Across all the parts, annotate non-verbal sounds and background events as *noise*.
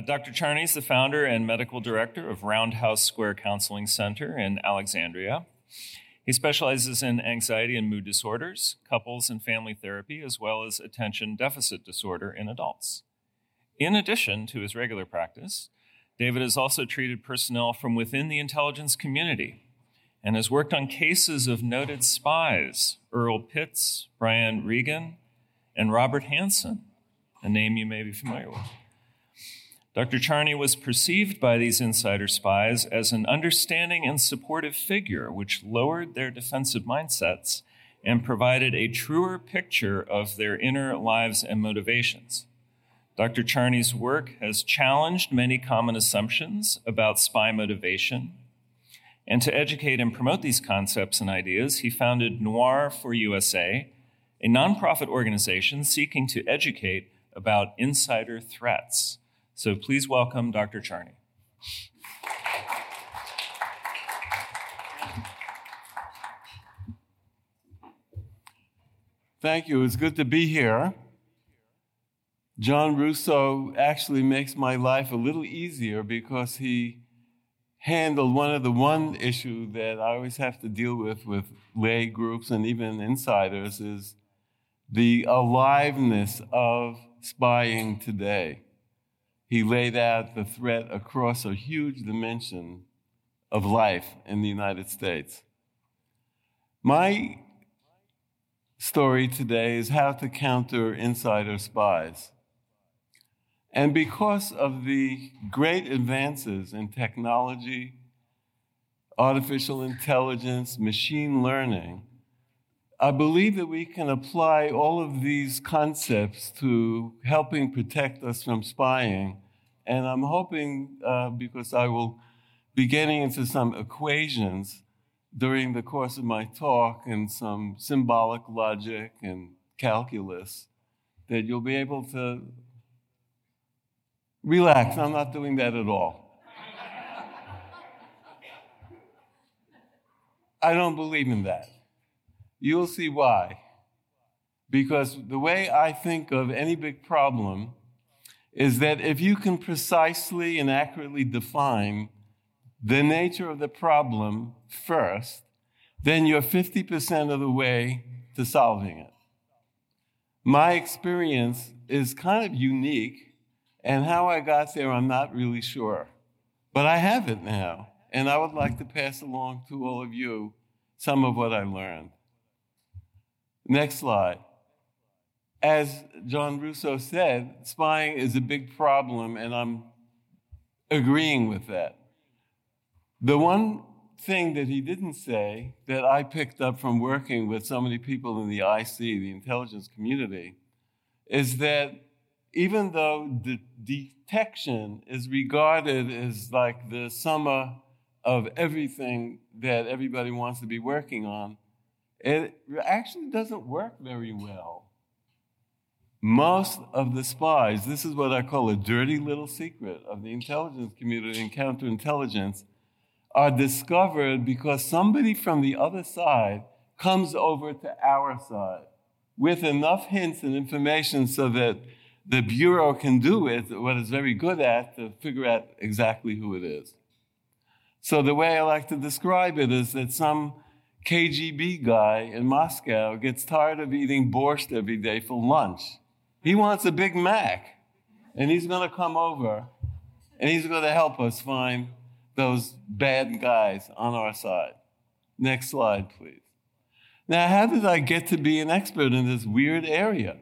Uh, Dr. Charney is the founder and medical director of Roundhouse Square Counseling Center in Alexandria. He specializes in anxiety and mood disorders, couples and family therapy, as well as attention deficit disorder in adults. In addition to his regular practice, David has also treated personnel from within the intelligence community and has worked on cases of noted spies Earl Pitts, Brian Regan, and Robert Hanssen, a name you may be familiar with. Dr. Charney was perceived by these insider spies as an understanding and supportive figure, which lowered their defensive mindsets and provided a truer picture of their inner lives and motivations. Dr. Charney's work has challenged many common assumptions about spy motivation. And to educate and promote these concepts and ideas, he founded Noir for USA, a nonprofit organization seeking to educate about insider threats. So please welcome Dr. Charney. Thank you. It's good to be here. John Russo actually makes my life a little easier because he handled one of the one issue that I always have to deal with with lay groups and even insiders is the aliveness of spying today he laid out the threat across a huge dimension of life in the United States. My story today is how to counter insider spies. And because of the great advances in technology, artificial intelligence, machine learning, I believe that we can apply all of these concepts to helping protect us from spying. And I'm hoping, uh, because I will be getting into some equations during the course of my talk and some symbolic logic and calculus, that you'll be able to relax. I'm not doing that at all. I don't believe in that. You'll see why. Because the way I think of any big problem is that if you can precisely and accurately define the nature of the problem first, then you're 50% of the way to solving it. My experience is kind of unique, and how I got there, I'm not really sure. But I have it now, and I would like to pass along to all of you some of what I learned. Next slide. As John Russo said, spying is a big problem, and I'm agreeing with that. The one thing that he didn't say that I picked up from working with so many people in the IC, the intelligence community, is that even though the detection is regarded as like the summa of everything that everybody wants to be working on, it actually doesn't work very well. Most of the spies, this is what I call a dirty little secret of the intelligence community and counterintelligence, are discovered because somebody from the other side comes over to our side with enough hints and information so that the Bureau can do it, what it's very good at, to figure out exactly who it is. So the way I like to describe it is that some KGB guy in Moscow gets tired of eating borscht every day for lunch. He wants a Big Mac, and he's going to come over and he's going to help us find those bad guys on our side. Next slide, please. Now, how did I get to be an expert in this weird area?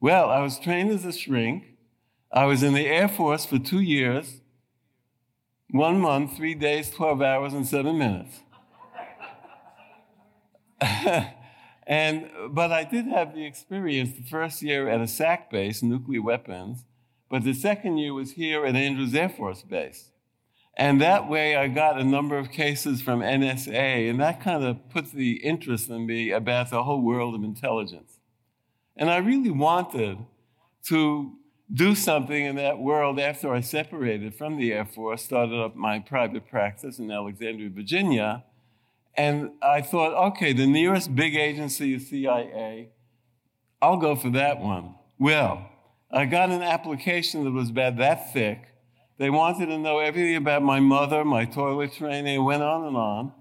Well, I was trained as a shrink. I was in the Air Force for two years, one month, three days, 12 hours, and seven minutes. *laughs* and but I did have the experience the first year at a SAC base, nuclear weapons, but the second year was here at Andrews Air Force Base. And that way I got a number of cases from NSA, and that kind of put the interest in me about the whole world of intelligence. And I really wanted to do something in that world after I separated from the Air Force, started up my private practice in Alexandria, Virginia and I thought, okay, the nearest big agency is CIA. I'll go for that one. Well, I got an application that was about that thick They wanted to know everything about my mother, my toilet training, it went on and on.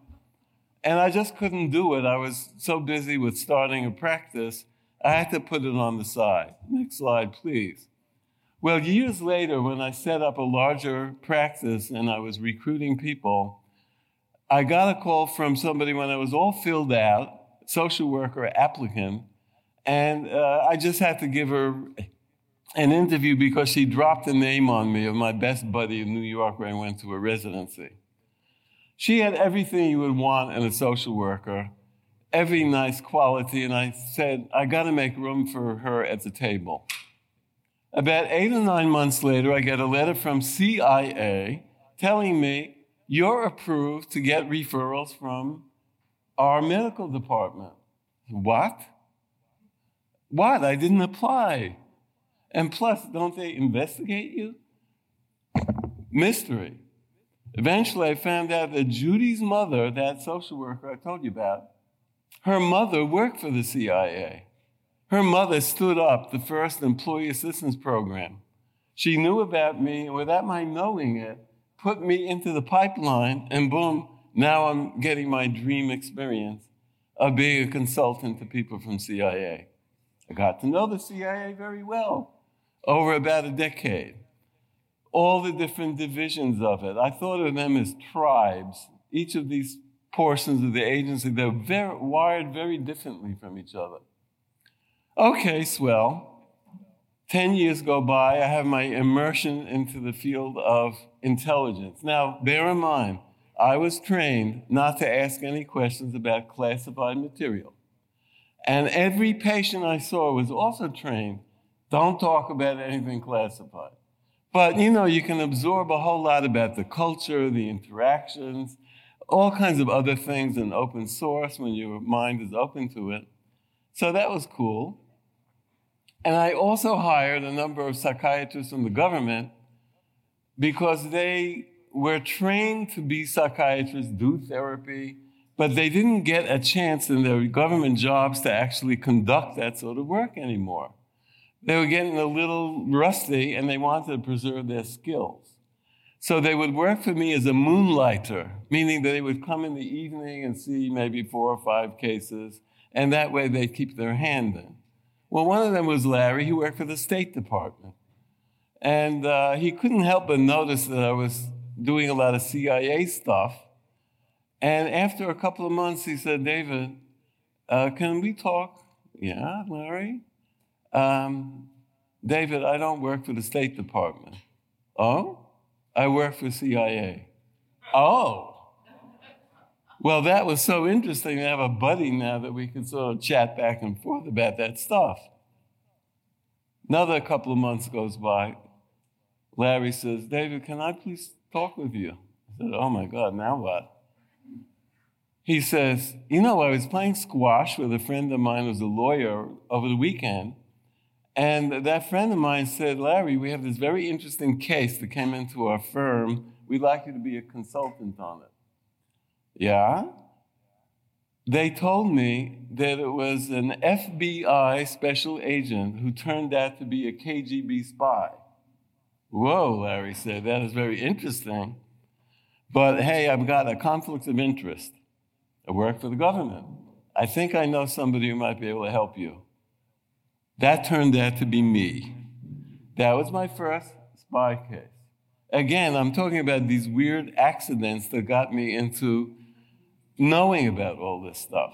And I just couldn't do it. I was so busy with starting a practice, I had to put it on the side. Next slide, please. Well, years later, when I set up a larger practice and I was recruiting people, I got a call from somebody when I was all filled out, social worker applicant, and uh, I just had to give her an interview because she dropped a name on me of my best buddy in New York where I went to a residency. She had everything you would want in a social worker, every nice quality, and I said, I got to make room for her at the table. About eight or nine months later, I get a letter from CIA telling me, You're approved to get referrals from our medical department. What? What? I didn't apply. And plus, don't they investigate you? Mystery. Eventually, I found out that Judy's mother, that social worker I told you about, her mother worked for the CIA. Her mother stood up the first employee assistance program. She knew about me, and without my knowing it, put me into the pipeline, and boom, now I'm getting my dream experience of being a consultant to people from CIA. I got to know the CIA very well over about a decade. All the different divisions of it. I thought of them as tribes. Each of these portions of the agency, they're very, wired very differently from each other. Okay, swell. 10 years go by, I have my immersion into the field of intelligence. Now, bear in mind, I was trained not to ask any questions about classified material. And every patient I saw was also trained don't talk about anything classified. But you know, you can absorb a whole lot about the culture, the interactions, all kinds of other things in open source when your mind is open to it. So that was cool. And I also hired a number of psychiatrists from the government because they were trained to be psychiatrists, do therapy, but they didn't get a chance in their government jobs to actually conduct that sort of work anymore. They were getting a little rusty and they wanted to preserve their skills. So they would work for me as a moonlighter, meaning that they would come in the evening and see maybe four or five cases, and that way they'd keep their hand in. Well, one of them was Larry. He worked for the State Department. And uh, he couldn't help but notice that I was doing a lot of CIA stuff. And after a couple of months, he said, David, uh, can we talk? Yeah, Larry. Um, David, I don't work for the State Department. Oh? I work for CIA. Oh. Well, that was so interesting to have a buddy now that we could sort of chat back and forth about that stuff. Another couple of months goes by. Larry says, David, can I please talk with you? I said, Oh my God, now what? He says, You know, I was playing squash with a friend of mine who's a lawyer over the weekend. And that friend of mine said, Larry, we have this very interesting case that came into our firm. We'd like you to be a consultant on it. Yeah? They told me that it was an FBI special agent who turned out to be a KGB spy. Whoa, Larry said, that is very interesting. But hey, I've got a conflict of interest. I work for the government. I think I know somebody who might be able to help you. That turned out to be me. That was my first spy case. Again, I'm talking about these weird accidents that got me into knowing about all this stuff.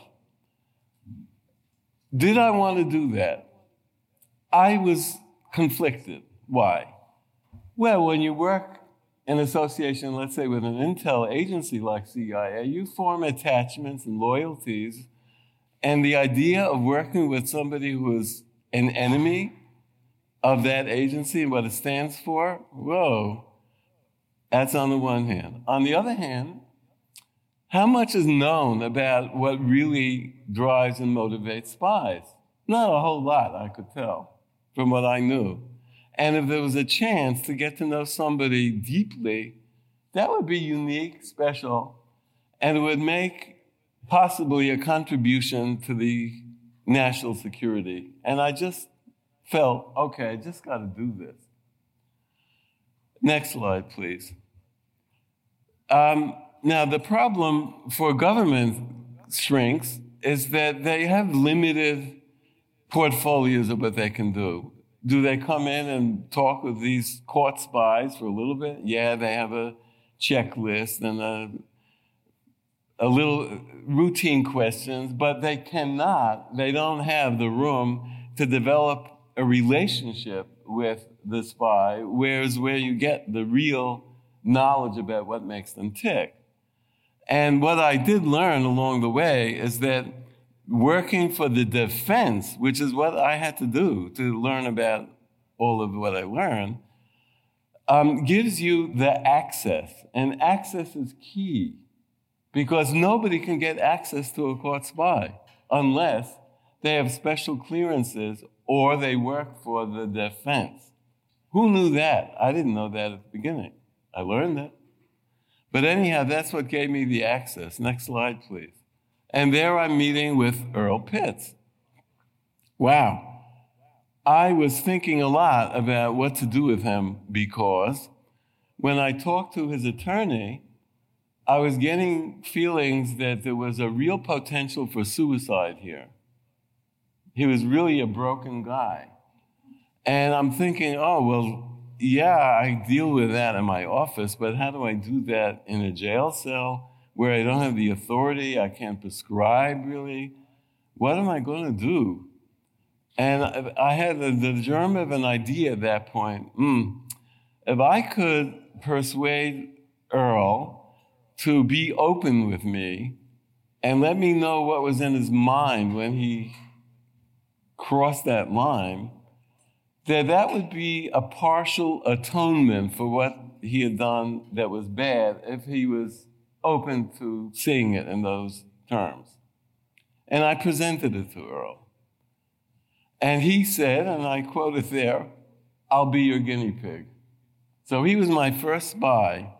Did I want to do that? I was conflicted. Why? Well, when you work in association, let's say with an intel agency like CIA, you form attachments and loyalties. And the idea of working with somebody who is an enemy of that agency and what it stands for, whoa, that's on the one hand. On the other hand, how much is known about what really drives and motivates spies? Not a whole lot, I could tell from what I knew. And if there was a chance to get to know somebody deeply, that would be unique, special, and it would make possibly a contribution to the national security. And I just felt, okay, I just got to do this. Next slide, please. Um, now, the problem for government shrinks is that they have limited portfolios of what they can do. Do they come in and talk with these court spies for a little bit? Yeah, they have a checklist and a, a little routine questions, but they cannot, they don't have the room to develop a relationship with the spy, whereas where you get the real knowledge about what makes them tick. And what I did learn along the way is that working for the defense, which is what I had to do to learn about all of what I learned, um, gives you the access. And access is key because nobody can get access to a court spy unless they have special clearances or they work for the defense. Who knew that? I didn't know that at the beginning. I learned that. But anyhow, that's what gave me the access. Next slide, please. And there I'm meeting with Earl Pitts. Wow. I was thinking a lot about what to do with him because when I talked to his attorney, I was getting feelings that there was a real potential for suicide here. He was really a broken guy. And I'm thinking, oh, well, yeah, I deal with that in my office, but how do I do that in a jail cell where I don't have the authority? I can't prescribe really. What am I going to do? And I had the, germ of an idea at that point. Mm, if I could persuade Earl to be open with me and let me know what was in his mind when he crossed that line, that that would be a partial atonement for what he had done that was bad if he was open to seeing it in those terms. And I presented it to Earl. And he said, and I quote it there, I'll be your guinea pig. So he was my first spy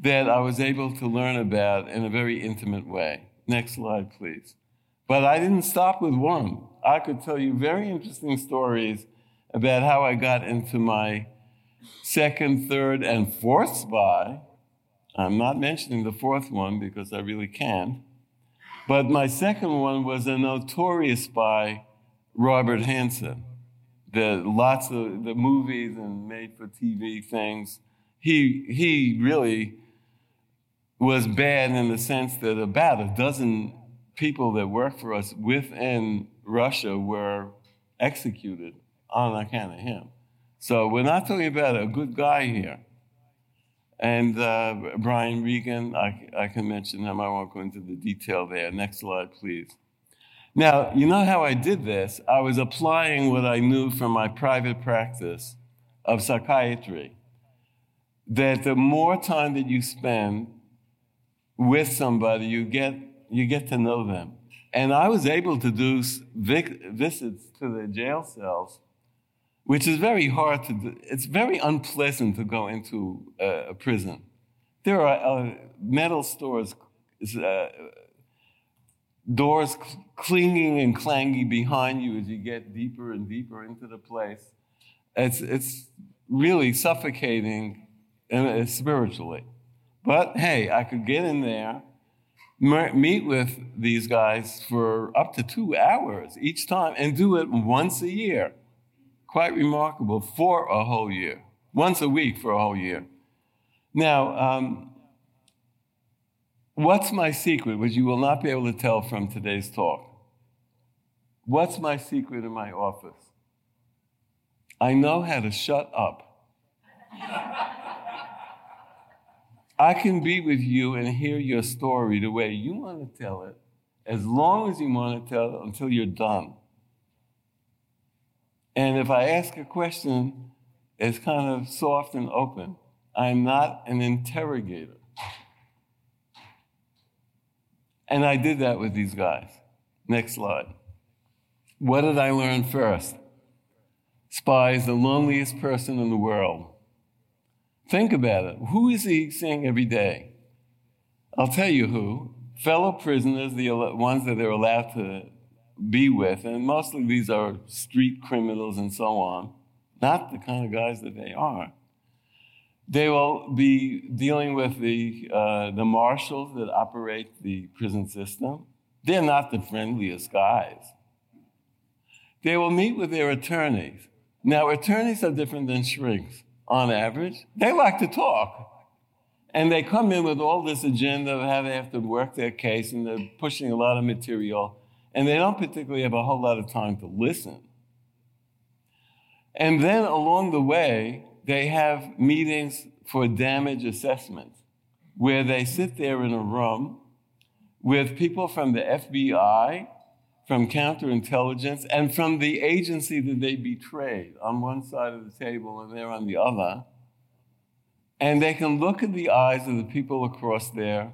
that I was able to learn about in a very intimate way. Next slide, please. But I didn't stop with one. I could tell you very interesting stories about how I got into my second, third, and fourth spy. I'm not mentioning the fourth one because I really can't. But my second one was a notorious spy Robert Hanssen. The lots of the movies and made for TV things. He he really was bad in the sense that about a dozen people that worked for us within Russia were executed on account of him. So we're not talking about a good guy here. And uh, Brian Regan, I, I can mention him. I won't go into the detail there. Next slide, please. Now, you know how I did this? I was applying what I knew from my private practice of psychiatry. That the more time that you spend with somebody, you get, you get to know them. And I was able to do visits to the jail cells, which is very hard to do. It's very unpleasant to go into a, a prison. There are uh, metal stores, uh, doors clinging and clanging behind you as you get deeper and deeper into the place. It's, it's really suffocating uh, spiritually. But hey, I could get in there, meet with these guys for up to two hours each time, and do it once a year. Quite remarkable for a whole year, once a week for a whole year. Now, um, What's my secret, which you will not be able to tell from today's talk? What's my secret in my office? I know how to shut up. I can be with you and hear your story the way you want to tell it, as long as you want to tell it until you're done. And if I ask a question, it's kind of soft and open. I'm not an interrogator. And I did that with these guys. Next slide. What did I learn first? Spy is the loneliest person in the world. Think about it. Who is he seeing every day? I'll tell you who. Fellow prisoners, the ones that they're allowed to be with, and mostly these are street criminals and so on, not the kind of guys that they are. They will be dealing with the, uh, the marshals that operate the prison system. They're not the friendliest guys. They will meet with their attorneys. Now, attorneys are different than shrinks on average. They like to talk. And they come in with all this agenda of how they have to work their case, and they're pushing a lot of material, and they don't particularly have a whole lot of time to listen. And then along the way, they have meetings for damage assessment, where they sit there in a room with people from the FBI, from counterintelligence, and from the agency that they betrayed on one side of the table and they're on the other and they can look at the eyes of the people across there,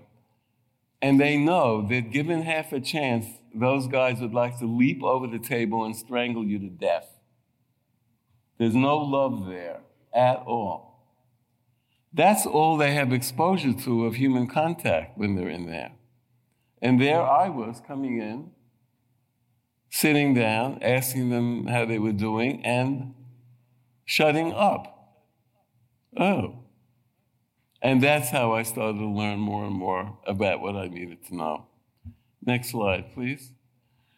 and they know that given half a chance, those guys would like to leap over the table and strangle you to death. There's no love there at all. That's all they have exposure to of human contact when they're in there. And there I was coming in, sitting down, asking them how they were doing, and shutting up. Oh, and that's how I started to learn more and more about what I needed to know. Next slide, please.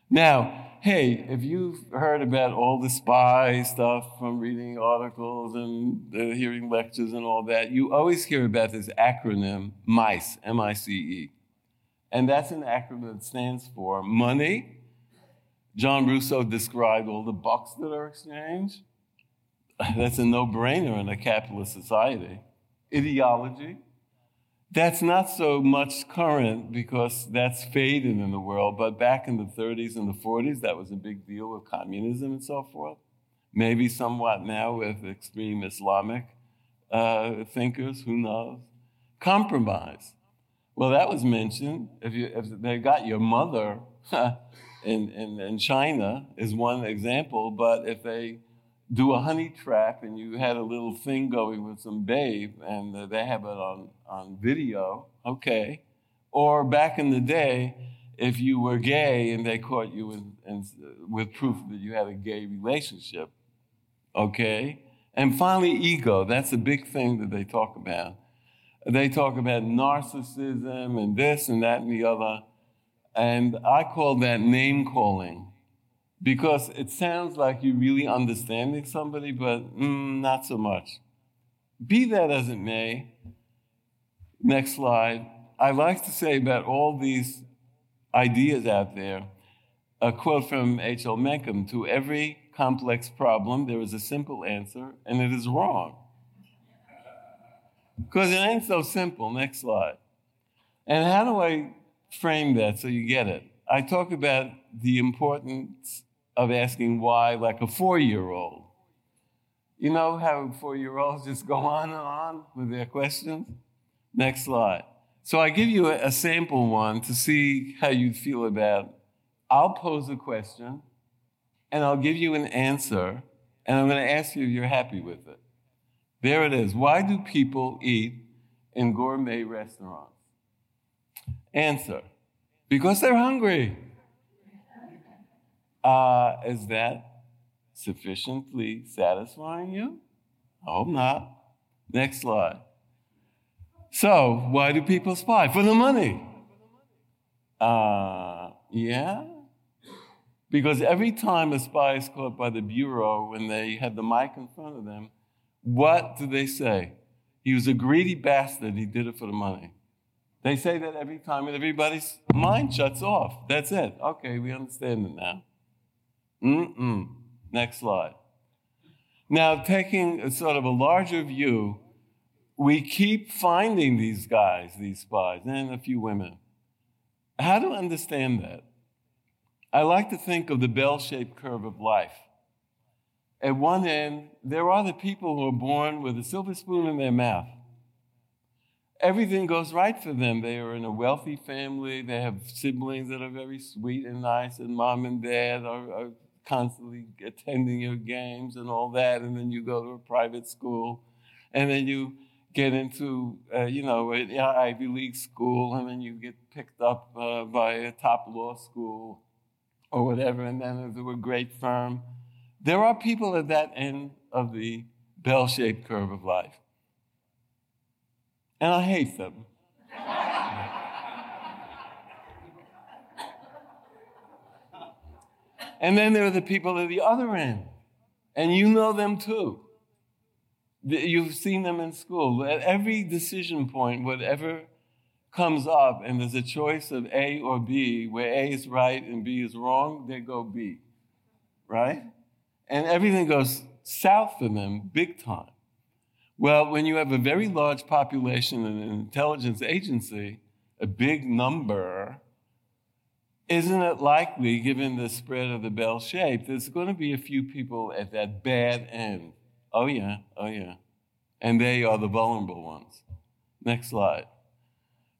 Now, hey, if you've heard about all the spy stuff from reading articles and uh, hearing lectures and all that, you always hear about this acronym MICE, M I C E. And that's an acronym that stands for money. John Russo described all the bucks that are exchanged. *laughs* That's a no brainer in a capitalist society ideology. That's not so much current because that's faded in the world, but back in the 30s and the 40s, that was a big deal with communism and so forth. Maybe somewhat now with extreme Islamic uh, thinkers, who knows? Compromise. Well, that was mentioned. If, you, if they got your mother *laughs* in, in, in China, is one example, but if they do a honey trap and you had a little thing going with some babe and uh, they have it on, on video, okay. Or back in the day, if you were gay and they caught you in, in, with proof that you had a gay relationship, okay. And finally, ego. That's a big thing that they talk about. They talk about narcissism and this and that and the other. And I call that name calling because it sounds like you're really understanding somebody, but mm, not so much. Be that as it may, next slide. I like to say about all these ideas out there a quote from H.L. Mencken To every complex problem, there is a simple answer, and it is wrong. Because it ain't so simple. Next slide. And how do I frame that so you get it? I talk about the importance of asking why, like a four year old. You know how four year olds just go on and on with their questions? Next slide. So I give you a, a sample one to see how you'd feel about. I'll pose a question and I'll give you an answer, and I'm going to ask you if you're happy with it. There it is. Why do people eat in gourmet restaurants? Answer because they're hungry. Uh, is that sufficiently satisfying you? I hope not. Next slide. So, why do people spy? For the money. Uh, yeah. Because every time a spy is caught by the Bureau, when they had the mic in front of them, what do they say? He was a greedy bastard, he did it for the money. They say that every time, and everybody's mind shuts off. That's it. Okay, we understand it now. Mm-mm. Next slide. Now, taking a sort of a larger view, we keep finding these guys, these spies, and a few women. How to understand that? I like to think of the bell shaped curve of life. At one end, there are the people who are born with a silver spoon in their mouth. Everything goes right for them. They are in a wealthy family. They have siblings that are very sweet and nice, and mom and dad are, are constantly attending your games and all that, and then you go to a private school, and then you get into, uh, you know, an Ivy League school, and then you get picked up uh, by a top law school or whatever, and then into a great firm. There are people at that end of the bell shaped curve of life. and I hate them. And then there are the people at the other end, and you know them too. You've seen them in school. At every decision point, whatever comes up, and there's a choice of A or B, where A is right and B is wrong, they go B, right? And everything goes south for them big time. Well, when you have a very large population and an intelligence agency, a big number, isn't it likely, given the spread of the bell shape, there's going to be a few people at that bad end? Oh, yeah, oh, yeah. And they are the vulnerable ones. Next slide.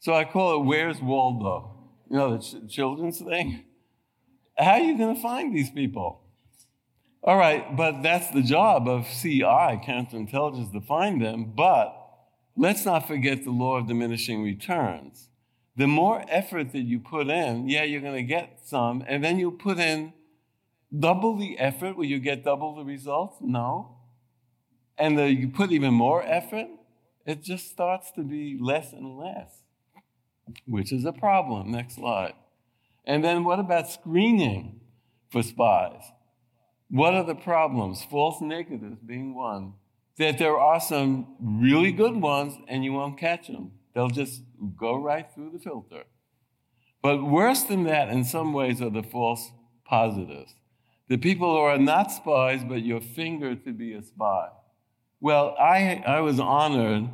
So I call it Where's Waldo? You know, the ch- children's thing? How are you going to find these people? All right, but that's the job of CI, counterintelligence, to find them. But let's not forget the law of diminishing returns. The more effort that you put in, yeah, you're going to get some, and then you put in double the effort, will you get double the results? No. And the, you put even more effort, it just starts to be less and less, which is a problem. Next slide. And then what about screening for spies? What are the problems? False negatives being one. That there are some really good ones and you won't catch them. They'll just go right through the filter. But worse than that, in some ways, are the false positives. The people who are not spies, but you're fingered to be a spy. Well, I, I was honored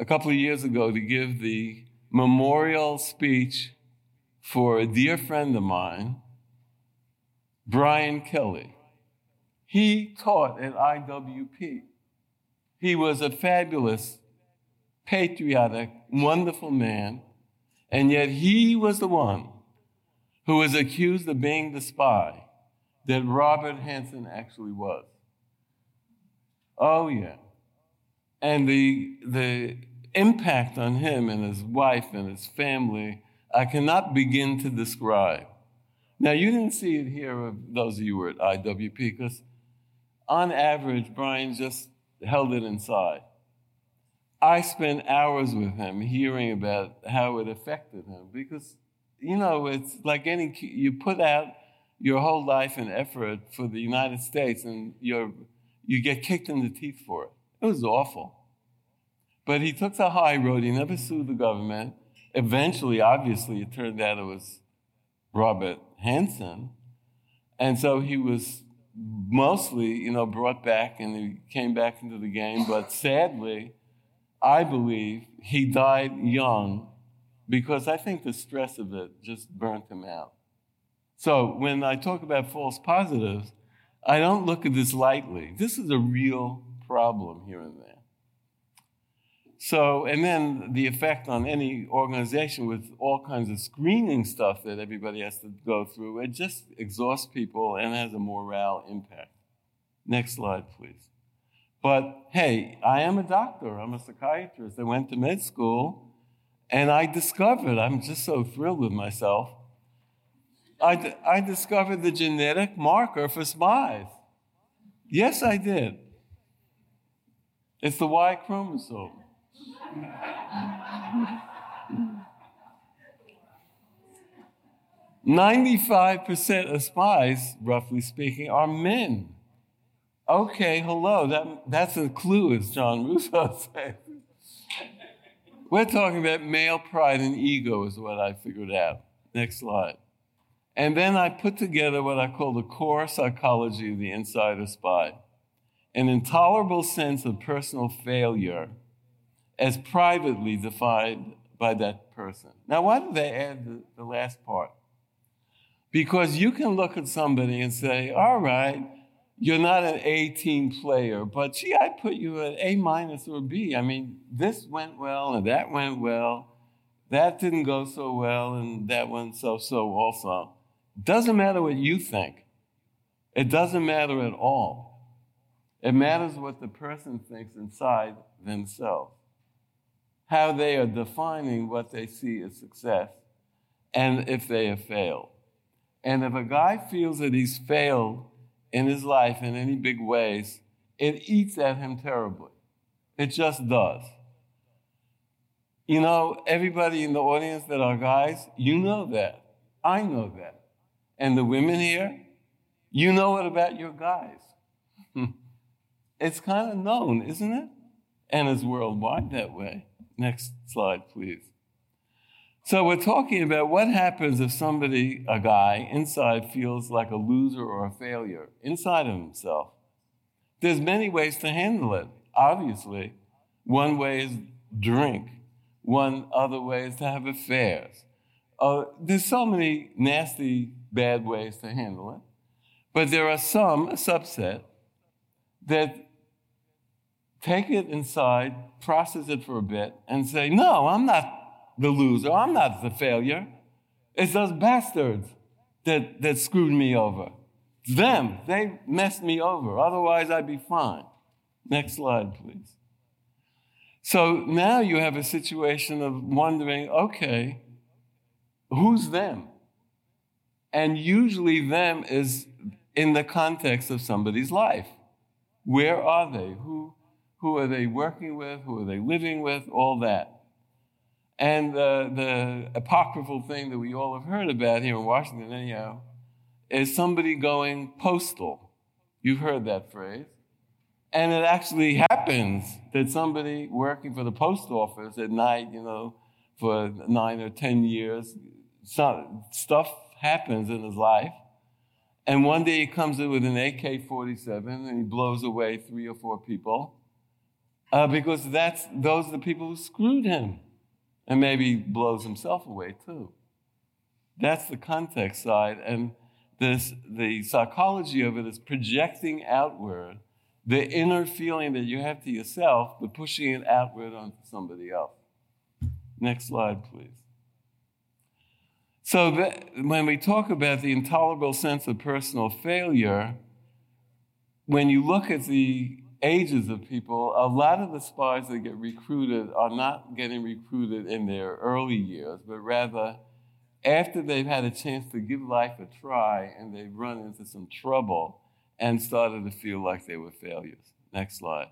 a couple of years ago to give the memorial speech for a dear friend of mine, Brian Kelley. He taught at IWP. He was a fabulous, patriotic, wonderful man, and yet he was the one who was accused of being the spy that Robert Hanssen actually was. Oh, yeah. And the, the impact on him and his wife and his family, I cannot begin to describe. Now, you didn't see it here, those of you who were at IWP, because on average, Brian just held it inside. I spent hours with him hearing about how it affected him because, you know, it's like any, you put out your whole life and effort for the United States and you you get kicked in the teeth for it. It was awful. But he took the high road. He never sued the government. Eventually, obviously, it turned out it was Robert Hanssen. And so he was mostly, you know, brought back and he came back into the game. But sadly, I believe he died young because I think the stress of it just burnt him out. So when I talk about false positives, I don't look at this lightly. This is a real problem here and there. So, and then the effect on any organization with all kinds of screening stuff that everybody has to go through, it just exhausts people and has a morale impact. Next slide, please. But hey, I am a doctor, I'm a psychiatrist. I went to med school and I discovered, I'm just so thrilled with myself, I, discovered the genetic marker for spies. Yes, I did. It's the Y chromosome. *laughs* 95% of spies, roughly speaking, are men. Okay, hello, that, that's a clue, as John Russo said. We're talking about male pride and ego, is what I figured out. Next slide. And then I put together what I call the core psychology of the insider spy an intolerable sense of personal failure as privately defined by that person. Now, why did they add the, the last part? Because you can look at somebody and say, all right, you're not an A team player, but gee, I put you at A minus or B. I mean, this went well and that went well. That didn't go so well and that went so so also. Doesn't matter what you think. It doesn't matter at all. It matters what the person thinks inside themselves how they are defining what they see as success and if they have failed. And if a guy feels that he's failed in his life in any big ways, it eats at him terribly. It just does. You know, everybody in the audience that are guys, you know that. I know that. And the women here, you know it about your guys. *laughs* it's kind of known, isn't it? And it's worldwide that way. Next slide, please. So we're talking about what happens if somebody, a guy, inside feels like a loser or a failure inside of himself. There's many ways to handle it. Obviously, one way is drink. One other way is to have affairs. Uh, there's so many nasty, bad ways to handle it. But there are some, a subset, that take it inside, process it for a bit, and say, no, I'm not the loser. I'm not the failure. It's those bastards that, that screwed me over. It's them. They messed me over. Otherwise, I'd be fine. Next slide, please. So now you have a situation of wondering okay, who's them? And usually, them is in the context of somebody's life. Where are they? Who, who are they working with? Who are they living with? All that. And the, the apocryphal thing that we all have heard about here in Washington, anyhow, is somebody going postal. You've heard that phrase. And it actually happens that somebody working for the post office at night, you know, for nine or 10 years, some, stuff happens in his life. And one day he comes in with an AK 47 and he blows away three or four people uh, because that's, those are the people who screwed him and maybe blows himself away too. That's the context side. And this, the psychology of it is projecting outward the inner feeling that you have to yourself, but pushing it outward onto somebody else. Next slide, please. So, that, when we talk about the intolerable sense of personal failure, when you look at the ages of people, a lot of the spies that get recruited are not getting recruited in their early years, but rather after they've had a chance to give life a try and they've run into some trouble and started to feel like they were failures. Next slide.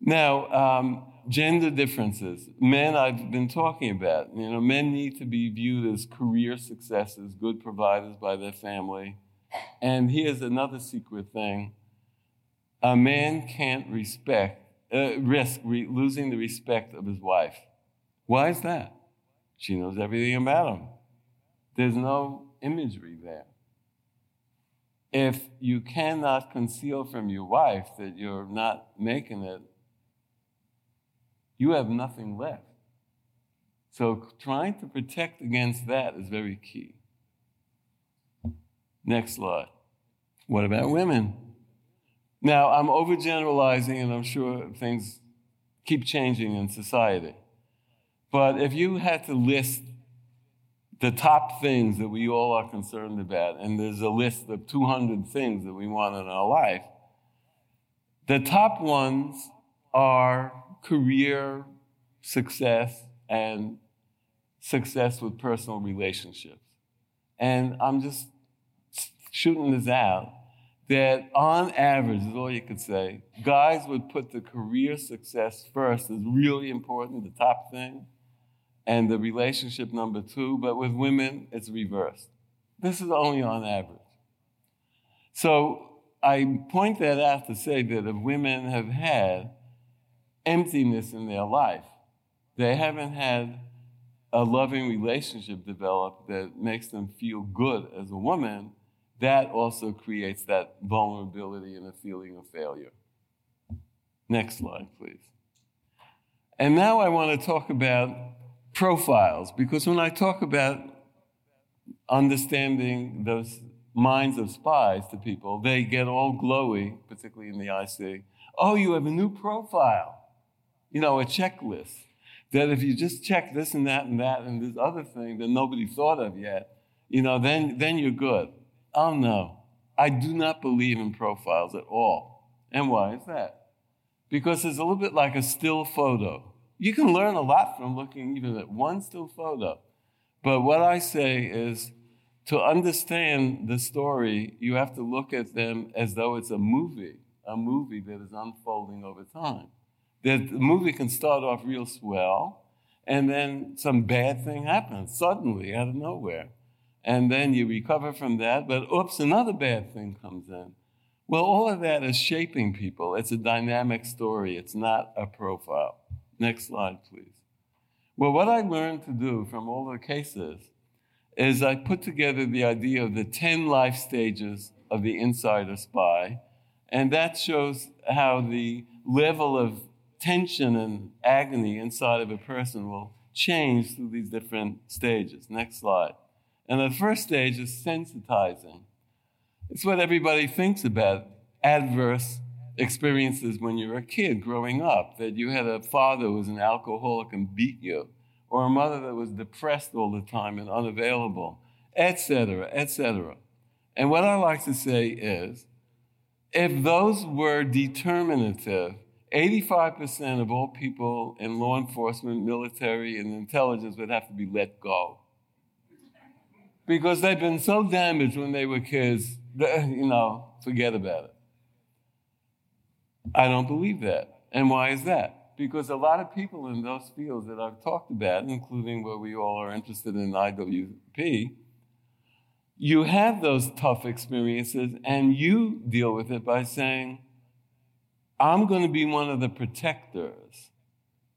Now, um, gender differences. Men, I've been talking about. You know, men need to be viewed as career successes, good providers by their family. And here's another secret thing a man can't respect, uh, risk re- losing the respect of his wife. Why is that? She knows everything about him. There's no imagery there. If you cannot conceal from your wife that you're not making it, you have nothing left. So trying to protect against that is very key. Next slide. What about women? Now, I'm overgeneralizing, and I'm sure things keep changing in society. But if you had to list the top things that we all are concerned about, and there's a list of 200 things that we want in our life, the top ones are career success and success with personal relationships. And I'm just shooting this out that on average, is all you could say, guys would put the career success first as really important, the top thing, and the relationship number two, but with women, it's reversed. This is only on average. So I point that out to say that if women have had emptiness in their life, they haven't had a loving relationship develop that makes them feel good as a woman, that also creates that vulnerability and a feeling of failure. Next slide, please. And now I want to talk about profiles, because when I talk about understanding those minds of spies to people, they get all glowy, particularly in the IC. Oh, you have a new profile. You know, a checklist that if you just check this and that and that and this other thing that nobody thought of yet, you know, then, then you're good. Oh no, I do not believe in profiles at all. And why is that? Because it's a little bit like a still photo. You can learn a lot from looking even at one still photo. But what I say is to understand the story, you have to look at them as though it's a movie, a movie that is unfolding over time. that the movie can start off real swell, and then some bad thing happens suddenly out of nowhere. And then you recover from that, but oops, another bad thing comes in. Well, all of that is shaping people. It's a dynamic story, it's not a profile. Next slide, please. Well, what I learned to do from all the cases is I put together the idea of the 10 life stages of the insider spy, and that shows how the level of tension and agony inside of a person will change through these different stages. Next slide. And the first stage is sensitizing. It's what everybody thinks about adverse experiences when you're a kid growing up, that you had a father who was an alcoholic and beat you, or a mother that was depressed all the time and unavailable, etc., etc. And what I like to say is if those were determinative, 85% of all people in law enforcement, military, and intelligence would have to be let go. Because they've been so damaged when they were kids, you know, forget about it. I don't believe that. And why is that? Because a lot of people in those fields that I've talked about, including where we all are interested in IWP, you have those tough experiences and you deal with it by saying, I'm going to be one of the protectors.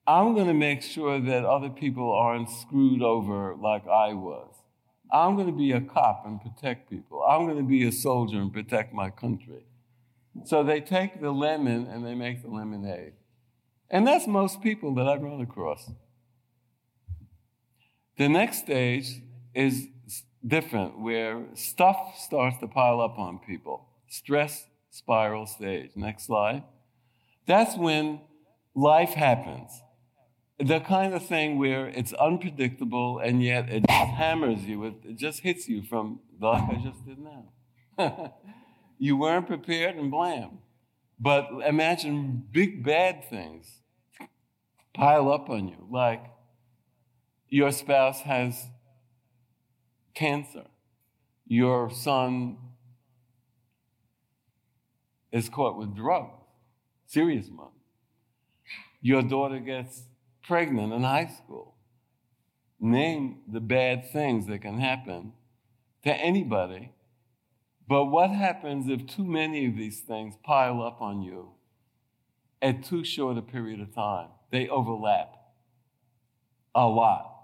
I'm going to make sure that other people aren't screwed over like I was. I'm going to be a cop and protect people. I'm going to be a soldier and protect my country. So they take the lemon and they make the lemonade. And that's most people that I've run across. The next stage is different, where stuff starts to pile up on people. Stress spiral stage. Next slide. That's when life happens. The kind of thing where it's unpredictable and yet it just hammers you, it just hits you from like *laughs* I just did now. *laughs* you weren't prepared and blam. But imagine big bad things pile up on you, like your spouse has cancer, your son is caught with drugs, serious ones. Your daughter gets pregnant in high school. Name the bad things that can happen to anybody but what happens if too many of these things pile up on you at too short a period of time? They overlap a lot.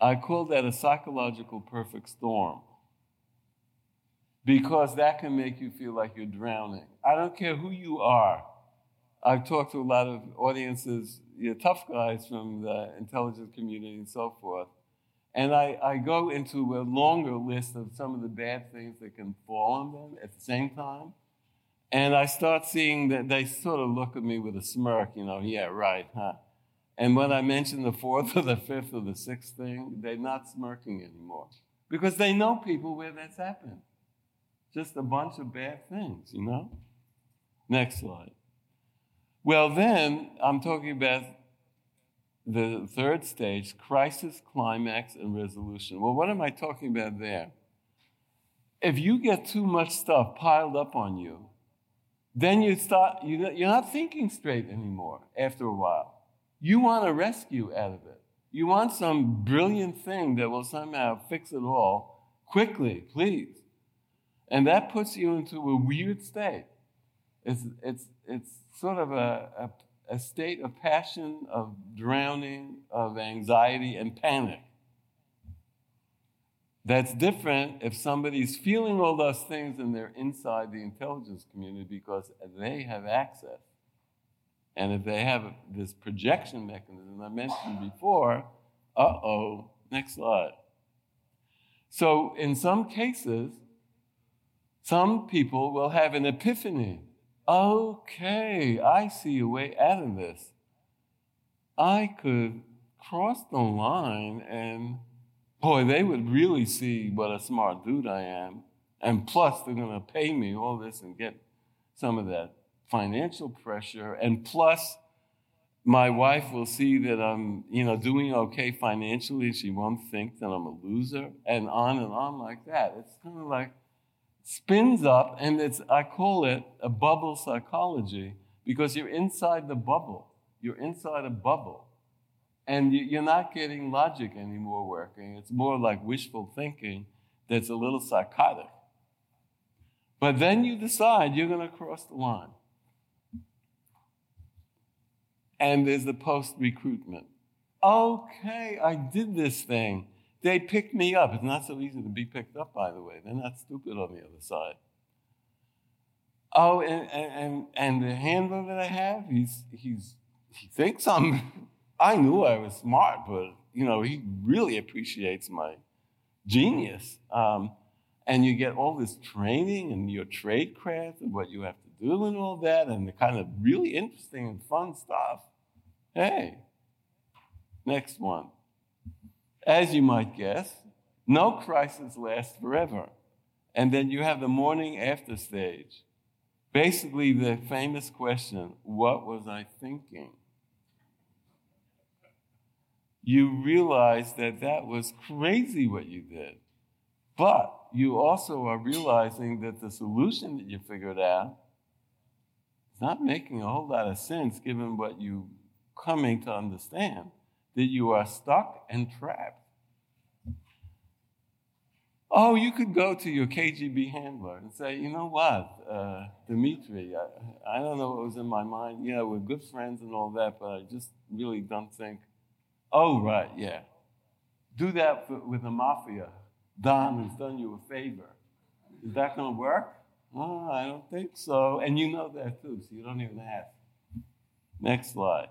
I call that a psychological perfect storm because that can make you feel like you're drowning. I don't care who you are. I've talked to a lot of audiences, you know, tough guys from the intelligence community and so forth. And I, I go into a longer list of some of the bad things that can fall on them at the same time. And I start seeing that they sort of look at me with a smirk, you know, yeah, right, huh? And when I mention the fourth *laughs* or the fifth or the sixth thing, they're not smirking anymore because they know people where that's happened. Just a bunch of bad things, you know? Next slide. Well, then I'm talking about the third stage, crisis, climax, and resolution. Well, what am I talking about there? If you get too much stuff piled up on you, then you start, you're not thinking straight anymore after a while. You want a rescue out of it. You want some brilliant thing that will somehow fix it all quickly, please. And that puts you into a weird state. It's, it's, it's sort of a, a a state of passion, of drowning, of anxiety and panic. That's different if somebody's feeling all those things and they're inside the intelligence community because they have access. And if they have this projection mechanism I mentioned before, uh oh, next slide. So, in some cases, some people will have an epiphany okay, I see a way out of this. I could cross the line and boy, they would really see what a smart dude I am. And plus, they're going to pay me all this and get some of that financial pressure. And plus, my wife will see that I'm, you know, doing okay financially. She won't think that I'm a loser, and on and on like that. It's kind of like spins up, and it's, I call it a bubble psychology because you're inside the bubble. you're inside a bubble. And you're not getting logic anymore working. It's more like wishful thinking that's a little psychotic. But then you decide you're going to cross the line. And there's the post recruitment. Okay, I did this thing. They picked me up. It's not so easy to be picked up, by the way. They're not stupid on the other side. Oh, and, and, and the handler that I have, he's, he's, he thinks I'm, *laughs* I knew I was smart, but, you know, he really appreciates my genius. Um, and you get all this training and your trade craft and what you have to do and all that, and the kind of really interesting and fun stuff. Hey, next one. As you might guess, no crisis lasts forever. And then you have the morning after stage. Basically, the famous question what was I thinking? You realize that that was crazy what you did. But you also are realizing that the solution that you figured out is not making a whole lot of sense given what you coming to understand that you are stuck and trapped. Oh, you could go to your KGB handler and say, you know what, uh, Dimitri, I, I don't know what was in my mind. You know, we're good friends and all that, but I just really don't think. Oh, right, yeah. Do that for, with the mafia. Don has done you a favor. Is that going to work? Oh, I don't think so. And you know that too, so you don't even ask. Next slide.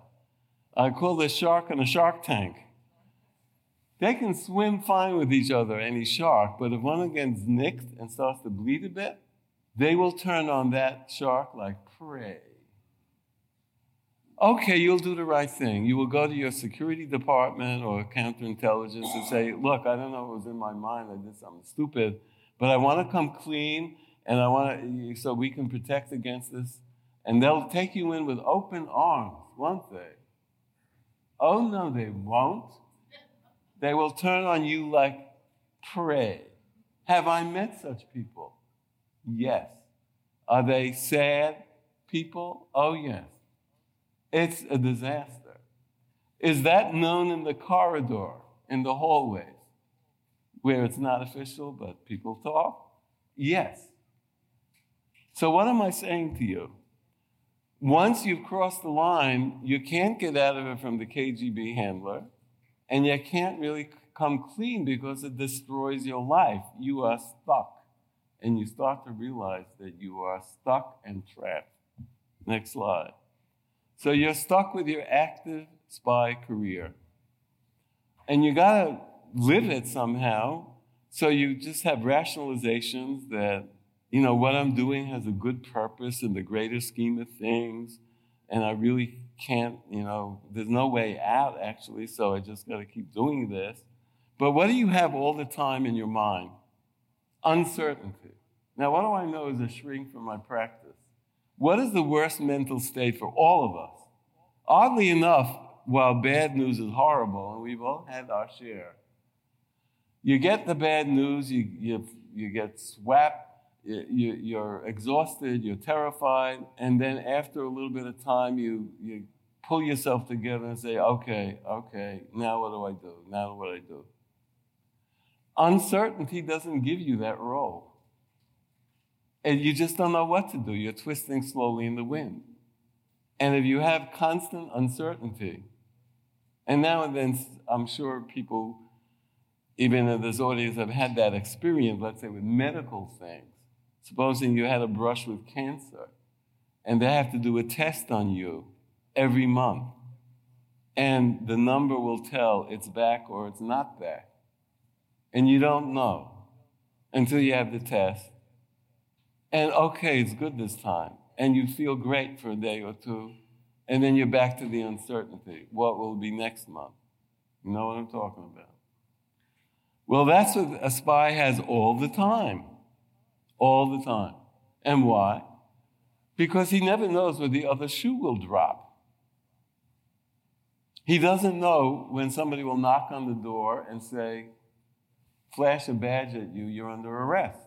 I call this shark in a shark tank. They can swim fine with each other, any shark, but if one of them gets nicked and starts to bleed a bit, they will turn on that shark like prey. Okay, you'll do the right thing. You will go to your security department or counterintelligence and say, Look, I don't know what was in my mind. I did something stupid, but I want to come clean and I want to, so we can protect against this. And they'll take you in with open arms, won't they? Oh, no, they won't. They will turn on you like prey. Have I met such people? Yes. Are they sad people? Oh, yes. It's a disaster. Is that known in the corridor, in the hallways, where it's not official but people talk? Yes. So, what am I saying to you? Once you've crossed the line, you can't get out of it from the KGB handler and you can't really come clean because it destroys your life. You are stuck. And you start to realize that you are stuck and trapped. Next slide. So you're stuck with your active spy career. And you got to live it somehow. So you just have rationalizations that, you know, what I'm doing has a good purpose in the greater scheme of things. And I really can't, you know, there's no way out actually, so I just got to keep doing this. But what do you have all the time in your mind? Uncertainty. Now, what do I know is a shrink from my practice? What is the worst mental state for all of us? Oddly enough, while bad news is horrible, and we've all had our share, you get the bad news, you, you, you get swapped you, are exhausted, you're terrified, and then after a little bit of time, you, you pull yourself together and say, okay, okay, now what do I do? Now what do I do? Uncertainty doesn't give you that role. And you just don't know what to do. You're twisting slowly in the wind. And if you have constant uncertainty, and now and then I'm sure people, even in this audience, have had that experience, let's say with medical things Supposing you had a brush with cancer and they have to do a test on you every month, and the number will tell it's back or it's not back. And you don't know until you have the test. And okay, it's good this time. And you feel great for a day or two. And then you're back to the uncertainty. What will be next month? You know what I'm talking about? Well, that's what a spy has all the time all the time. And why? Because he never knows where the other shoe will drop. He doesn't know when somebody will knock on the door and say, flash a badge at you, you're under arrest.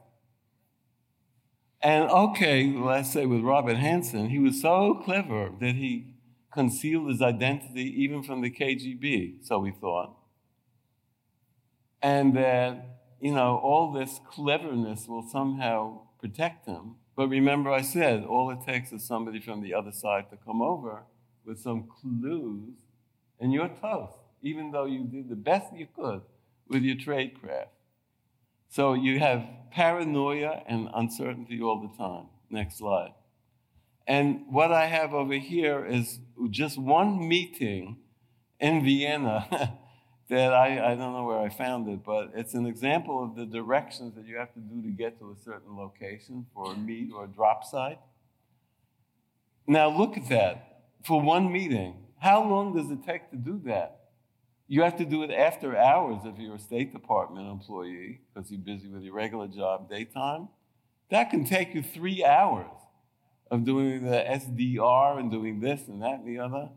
And okay, let's say with Robert Hanssen, he was so clever that he concealed his identity even from the KGB, so we thought. And that, you know, all this cleverness will somehow protect him. But remember, I said all it takes is somebody from the other side to come over with some clues, and you're toast, even though you did the best you could with your tradecraft. So you have paranoia and uncertainty all the time. Next slide. And what I have over here is just one meeting in Vienna *laughs* that I, I don't know where I found it, but it's an example of the directions that you have to do to get to a certain location for a meet or a drop site. Now look at that for one meeting. How long does it take to do that? You have to do it after hours if you're a State Department employee because you're busy with your regular job daytime. That can take you three hours of doing the SDR and doing this and that and the other.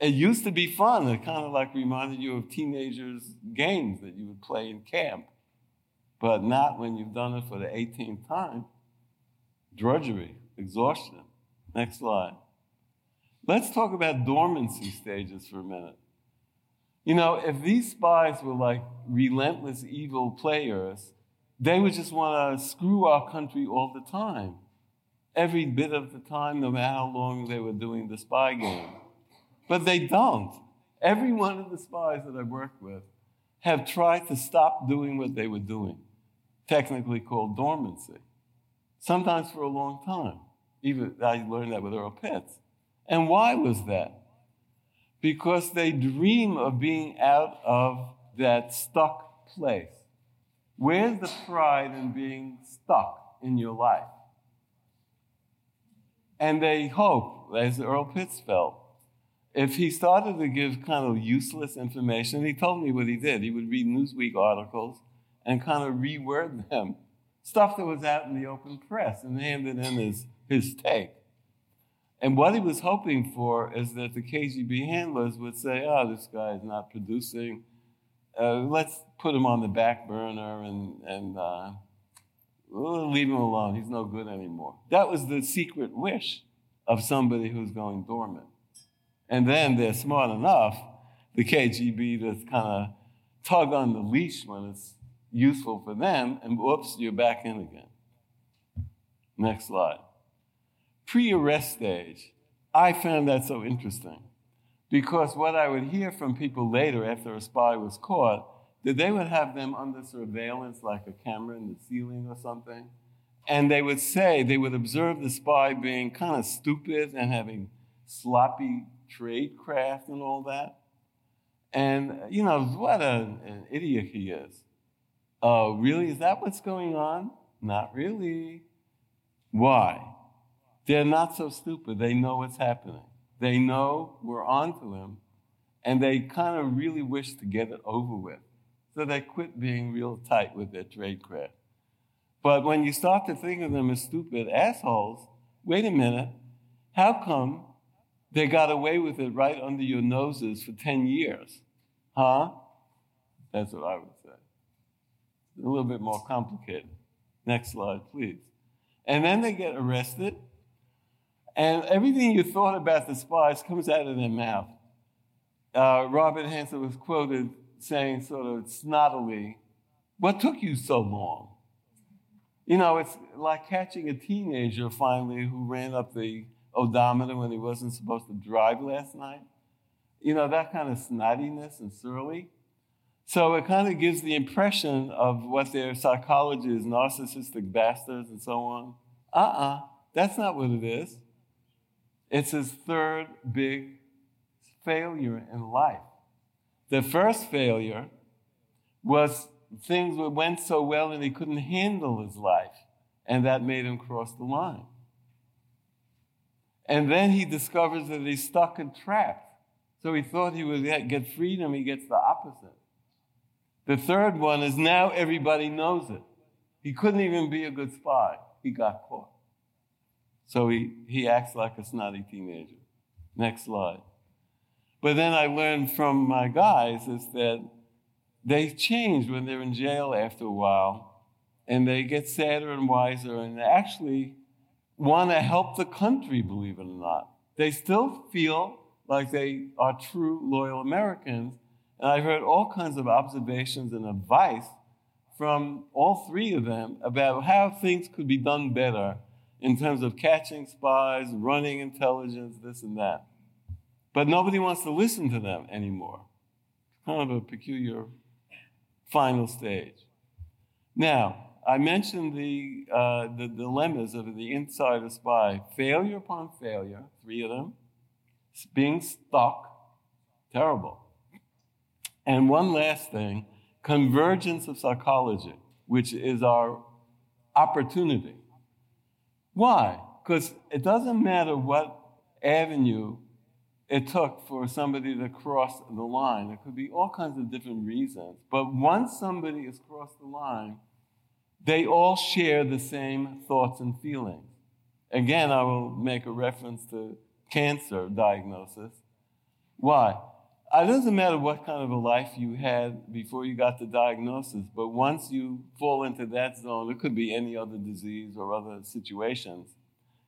It used to be fun. It kind of like reminded you of teenagers' games that you would play in camp, but not when you've done it for the 18th time. Drudgery, exhaustion. Next slide. Let's talk about dormancy stages for a minute. You know, if these spies were like relentless evil players, they would just want to screw our country all the time, every bit of the time, no matter how long they were doing the spy game. But they don't. Every one of the spies that I've worked with have tried to stop doing what they were doing, technically called dormancy, sometimes for a long time. Even I learned that with Earl Pitts. And why was that? because they dream of being out of that stuck place. Where's the pride in being stuck in your life? And they hope, as Earl Pitts felt, if he started to give kind of useless information, he told me what he did. He would read Newsweek articles and kind of reword them, stuff that was out in the open press, and hand it in his, his take. And what he was hoping for is that the KGB handlers would say, oh, this guy is not producing. Uh, let's put him on the back burner and, and uh, we'll leave him alone. He's no good anymore. That was the secret wish of somebody who's going dormant. And then they're smart enough, the KGB, to kind of tug on the leash when it's useful for them, and whoops, you're back in again. Next slide pre arrest stage, I found that so interesting because what I would hear from people later after a spy was caught, that they would have them under surveillance like a camera in the ceiling or something. And they would say, they would observe the spy being kind of stupid and having sloppy trade craft and all that. And, you know, what a, an idiot he is. Oh, really? Is that what's going on? Not really. Why? They're not so stupid. They know what's happening. They know we're on to him, and they kind of really wish to get it over with. So they quit being real tight with their tradecraft. But when you start to think of them as stupid assholes, wait a minute, how come they got away with it right under your noses for 10 years? Huh? That's what I would say. A little bit more complicated. Next slide, please. And then they get arrested and everything you thought about the spies comes out of their mouth. Uh, Robert Hanssen was quoted saying, sort of snottily, What took you so long? You know, it's like catching a teenager finally who ran up the odometer when he wasn't supposed to drive last night. You know, that kind of snottiness and surly. So it kind of gives the impression of what their psychology is narcissistic bastards and so on. Uh uh-uh, uh, that's not what it is. It's his third big failure in life. The first failure was things went so well and he couldn't handle his life, and that made him cross the line. And then he discovers that he's stuck and trapped. So he thought he would get freedom, he gets the opposite. The third one is now everybody knows it. He couldn't even be a good spy, he got caught. So he, he acts like a snotty teenager. Next slide. But then I learned from my guys is that they change when they're in jail after a while, and they get sadder and wiser, and actually want to help the country, believe it or not. They still feel like they are true loyal Americans. And I've heard all kinds of observations and advice from all three of them about how things could be done better in terms of catching spies, running intelligence, this and that. But nobody wants to listen to them anymore. Kind of a peculiar final stage. Now, I mentioned the, uh, the dilemmas of the insider spy failure upon failure, three of them, being stuck, terrible. And one last thing convergence of psychology, which is our opportunity. Why? Because it doesn't matter what avenue it took for somebody to cross the line. There could be all kinds of different reasons. But once somebody has crossed the line, they all share the same thoughts and feelings. Again, I will make a reference to cancer diagnosis. Why? It doesn't matter what kind of a life you had before you got the diagnosis, but once you fall into that zone, it could be any other disease or other situations,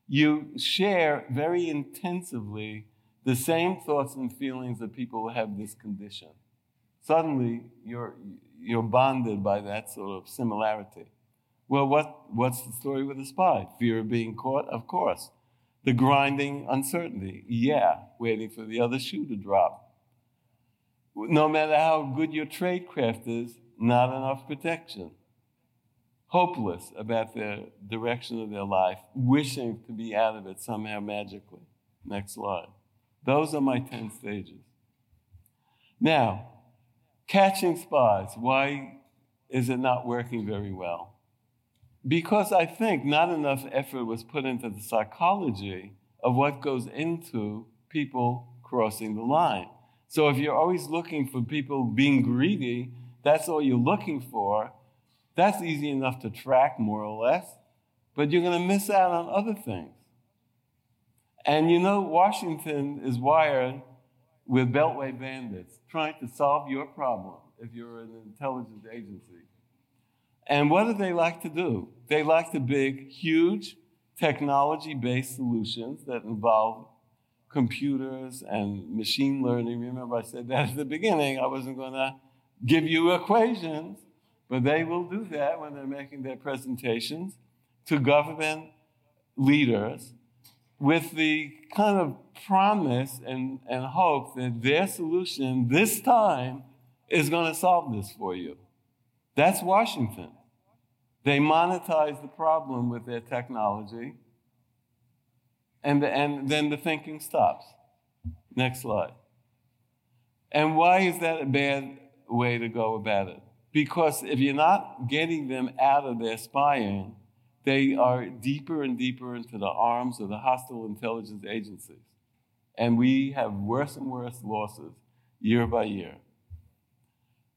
you share very intensively the same thoughts and feelings that people have this condition. Suddenly, you're, you're bonded by that sort of similarity. Well, what, what's the story with the spy? Fear of being caught? Of course. The grinding uncertainty? Yeah, waiting for the other shoe to drop no matter how good your tradecraft is, not enough protection. Hopeless about the direction of their life, wishing to be out of it somehow magically. Next slide. Those are my 10 stages. Now, catching spies. Why is it not working very well? Because I think not enough effort was put into the psychology of what goes into people crossing the line. So if you're always looking for people being greedy, that's all you're looking for, that's easy enough to track more or less, but you're going to miss out on other things. And you know, Washington is wired with Beltway bandits trying to solve your problem if you're an intelligence agency. And what do they like to do? They like to big, huge technology based solutions that involve computers and machine learning. Remember, I said that at the beginning. I wasn't going to give you equations, but they will do that when they're making their presentations to government leaders with the kind of promise and, and hope that their solution this time is going to solve this for you. That's Washington. They monetize the problem with their technology and, and then the thinking stops. Next slide. And why is that a bad way to go about it? Because if you're not getting them out of their spying, they are deeper and deeper into the arms of the hostile intelligence agencies. And we have worse and worse losses year by year.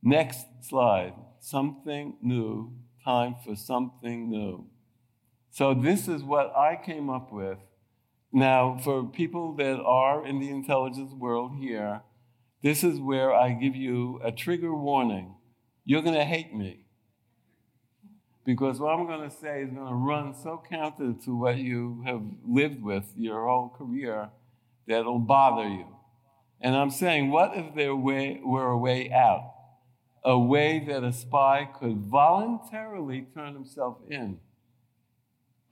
Next slide. Something new, time for something new. So, this is what I came up with now, for people that are in the intelligence world here, this is where I give you a trigger warning. You're going to hate me. Because what I'm going to say is going to run so counter to what you have lived with your whole career that it'll bother you. And I'm saying, what if there were a way out? A way that a spy could voluntarily turn himself in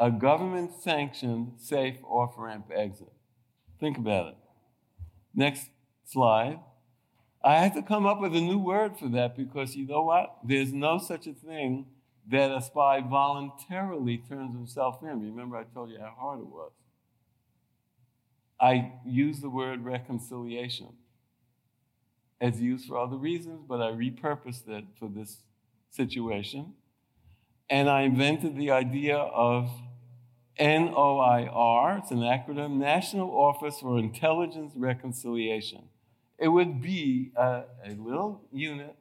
a government sanctioned safe off ramp exit. Think about it. Next slide. I had to come up with a new word for that because you know what? There's no such a thing that a spy voluntarily turns himself in. Remember, I told you how hard it was. I use the word reconciliation. It's used for other reasons, but I repurposed it for this situation. And I invented the idea of NOIR, it's an acronym, National Office for Intelligence Reconciliation. It would be a, a little unit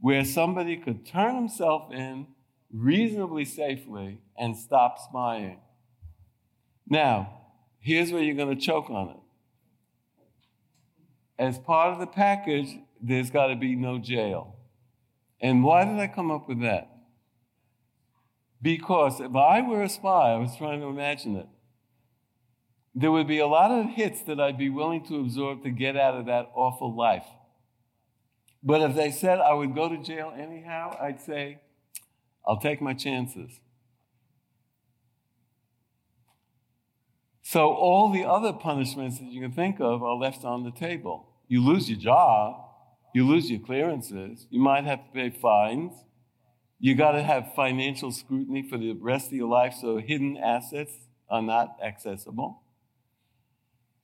where somebody could turn himself in reasonably safely and stop spying. Now, here's where you're going to choke on it. As part of the package, there's got to be no jail. And why did I come up with that? Because if I were a spy, I was trying to imagine it. there would be a lot of hits that I'd be willing to absorb to get out of that awful life. But if they said I would go to jail anyhow, I'd say, I'll take my chances. So all the other punishments that you can think of are left on the table. You lose your job, you lose your clearances, you might have to pay fines. You got to have financial scrutiny for the rest of your life so hidden assets are not accessible.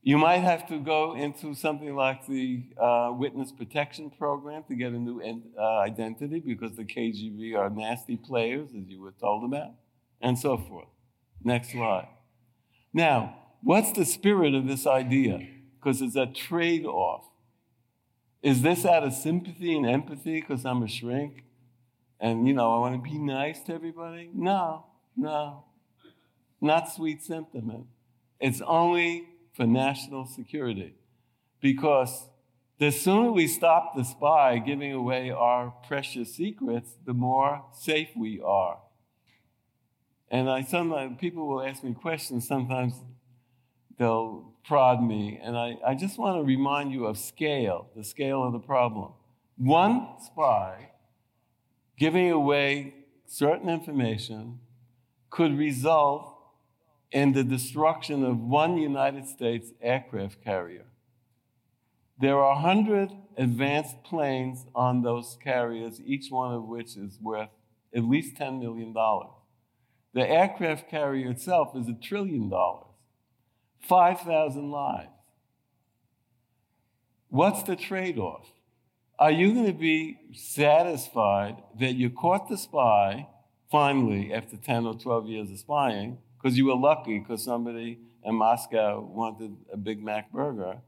You might have to go into something like the uh, Witness Protection Program to get a new uh, identity because the KGB are nasty players, as you were told about, and so forth. Next slide. Now, what's the spirit of this idea? Because it's a trade off. Is this out of sympathy and empathy because I'm a shrink and, you know, I want to be nice to everybody? No, no. Not sweet sentiment. It's only for national security. Because the sooner we stop the spy giving away our precious secrets, the more safe we are. And I sometimes uh, people will ask me questions, sometimes they'll prod me, and I, I just want to remind you of scale, the scale of the problem. One spy giving away certain information could result in the destruction of one United States aircraft carrier. There are 100 advanced planes on those carriers, each one of which is worth at least $10 million. The aircraft carrier itself is a trillion dollars, 5,000 lives. What's the trade off? Are you going to be satisfied that you caught the spy finally after 10 or 12 years of spying? because you were lucky because somebody in Moscow wanted a Big Mac burger.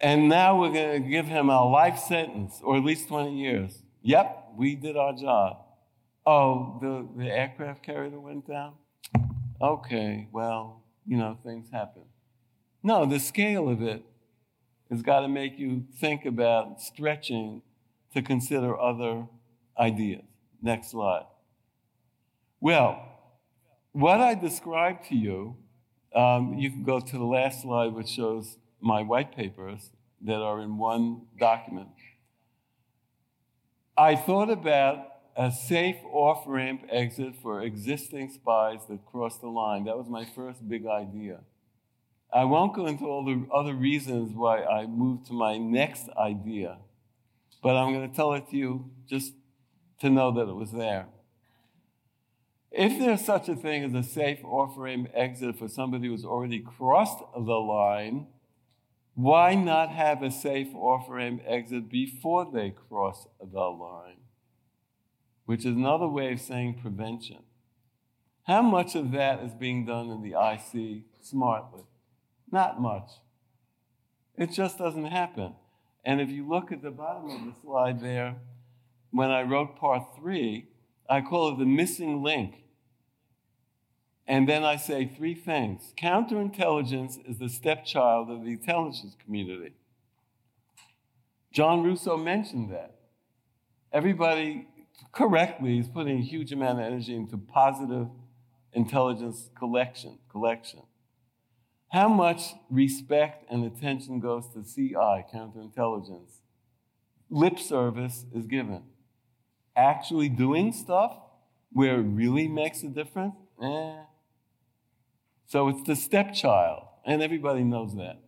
And now we're going to give him a life sentence, or at least 20 years. Yep, we did our job. Oh, the, the aircraft carrier went down? Okay, well, you know, things happen. No, the scale of it has got to make you think about stretching to consider other ideas. Next slide. Well, what I described to you, um, you can go to the last slide, which shows my white papers that are in one document. I thought about a safe off ramp exit for existing spies that cross the line. That was my first big idea. I won't go into all the other reasons why I moved to my next idea, but I'm going to tell it to you just to know that it was there. If there's such a thing as a safe off-ramp exit for somebody who's already crossed the line, why not have a safe off-ramp exit before they cross the line? Which is another way of saying prevention. How much of that is being done in the IC smartly? Not much. It just doesn't happen. And if you look at the bottom of the slide there, when I wrote part three, I call it the missing link and then I say three things. Counterintelligence is the stepchild of the intelligence community. John Russo mentioned that. Everybody correctly is putting a huge amount of energy into positive intelligence collection, collection. How much respect and attention goes to CI, counterintelligence? Lip service is given. Actually doing stuff where it really makes a difference? Eh, so it's the stepchild, and everybody knows that.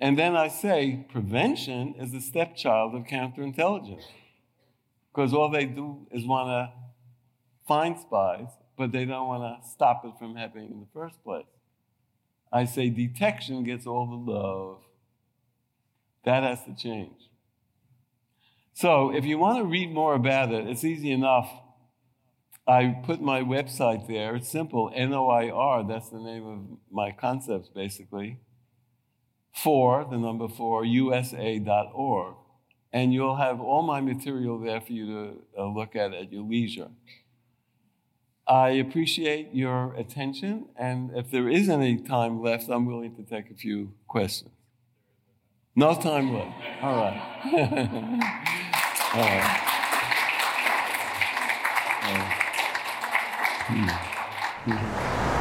And then I say prevention is the stepchild of counterintelligence. Because all they do is want to find spies, but they don't want to stop it from happening in the first place. I say detection gets all the love. That has to change. So if you want to read more about it, it's easy enough I put my website there. It's simple NOIR, that's the name of my concepts basically. For, the number four, USA.org. And you'll have all my material there for you to uh, look at at your leisure. I appreciate your attention, and if there is any time left, I'm willing to take a few questions. No time left. All right. *laughs* all right. Hmm. Hmm. you.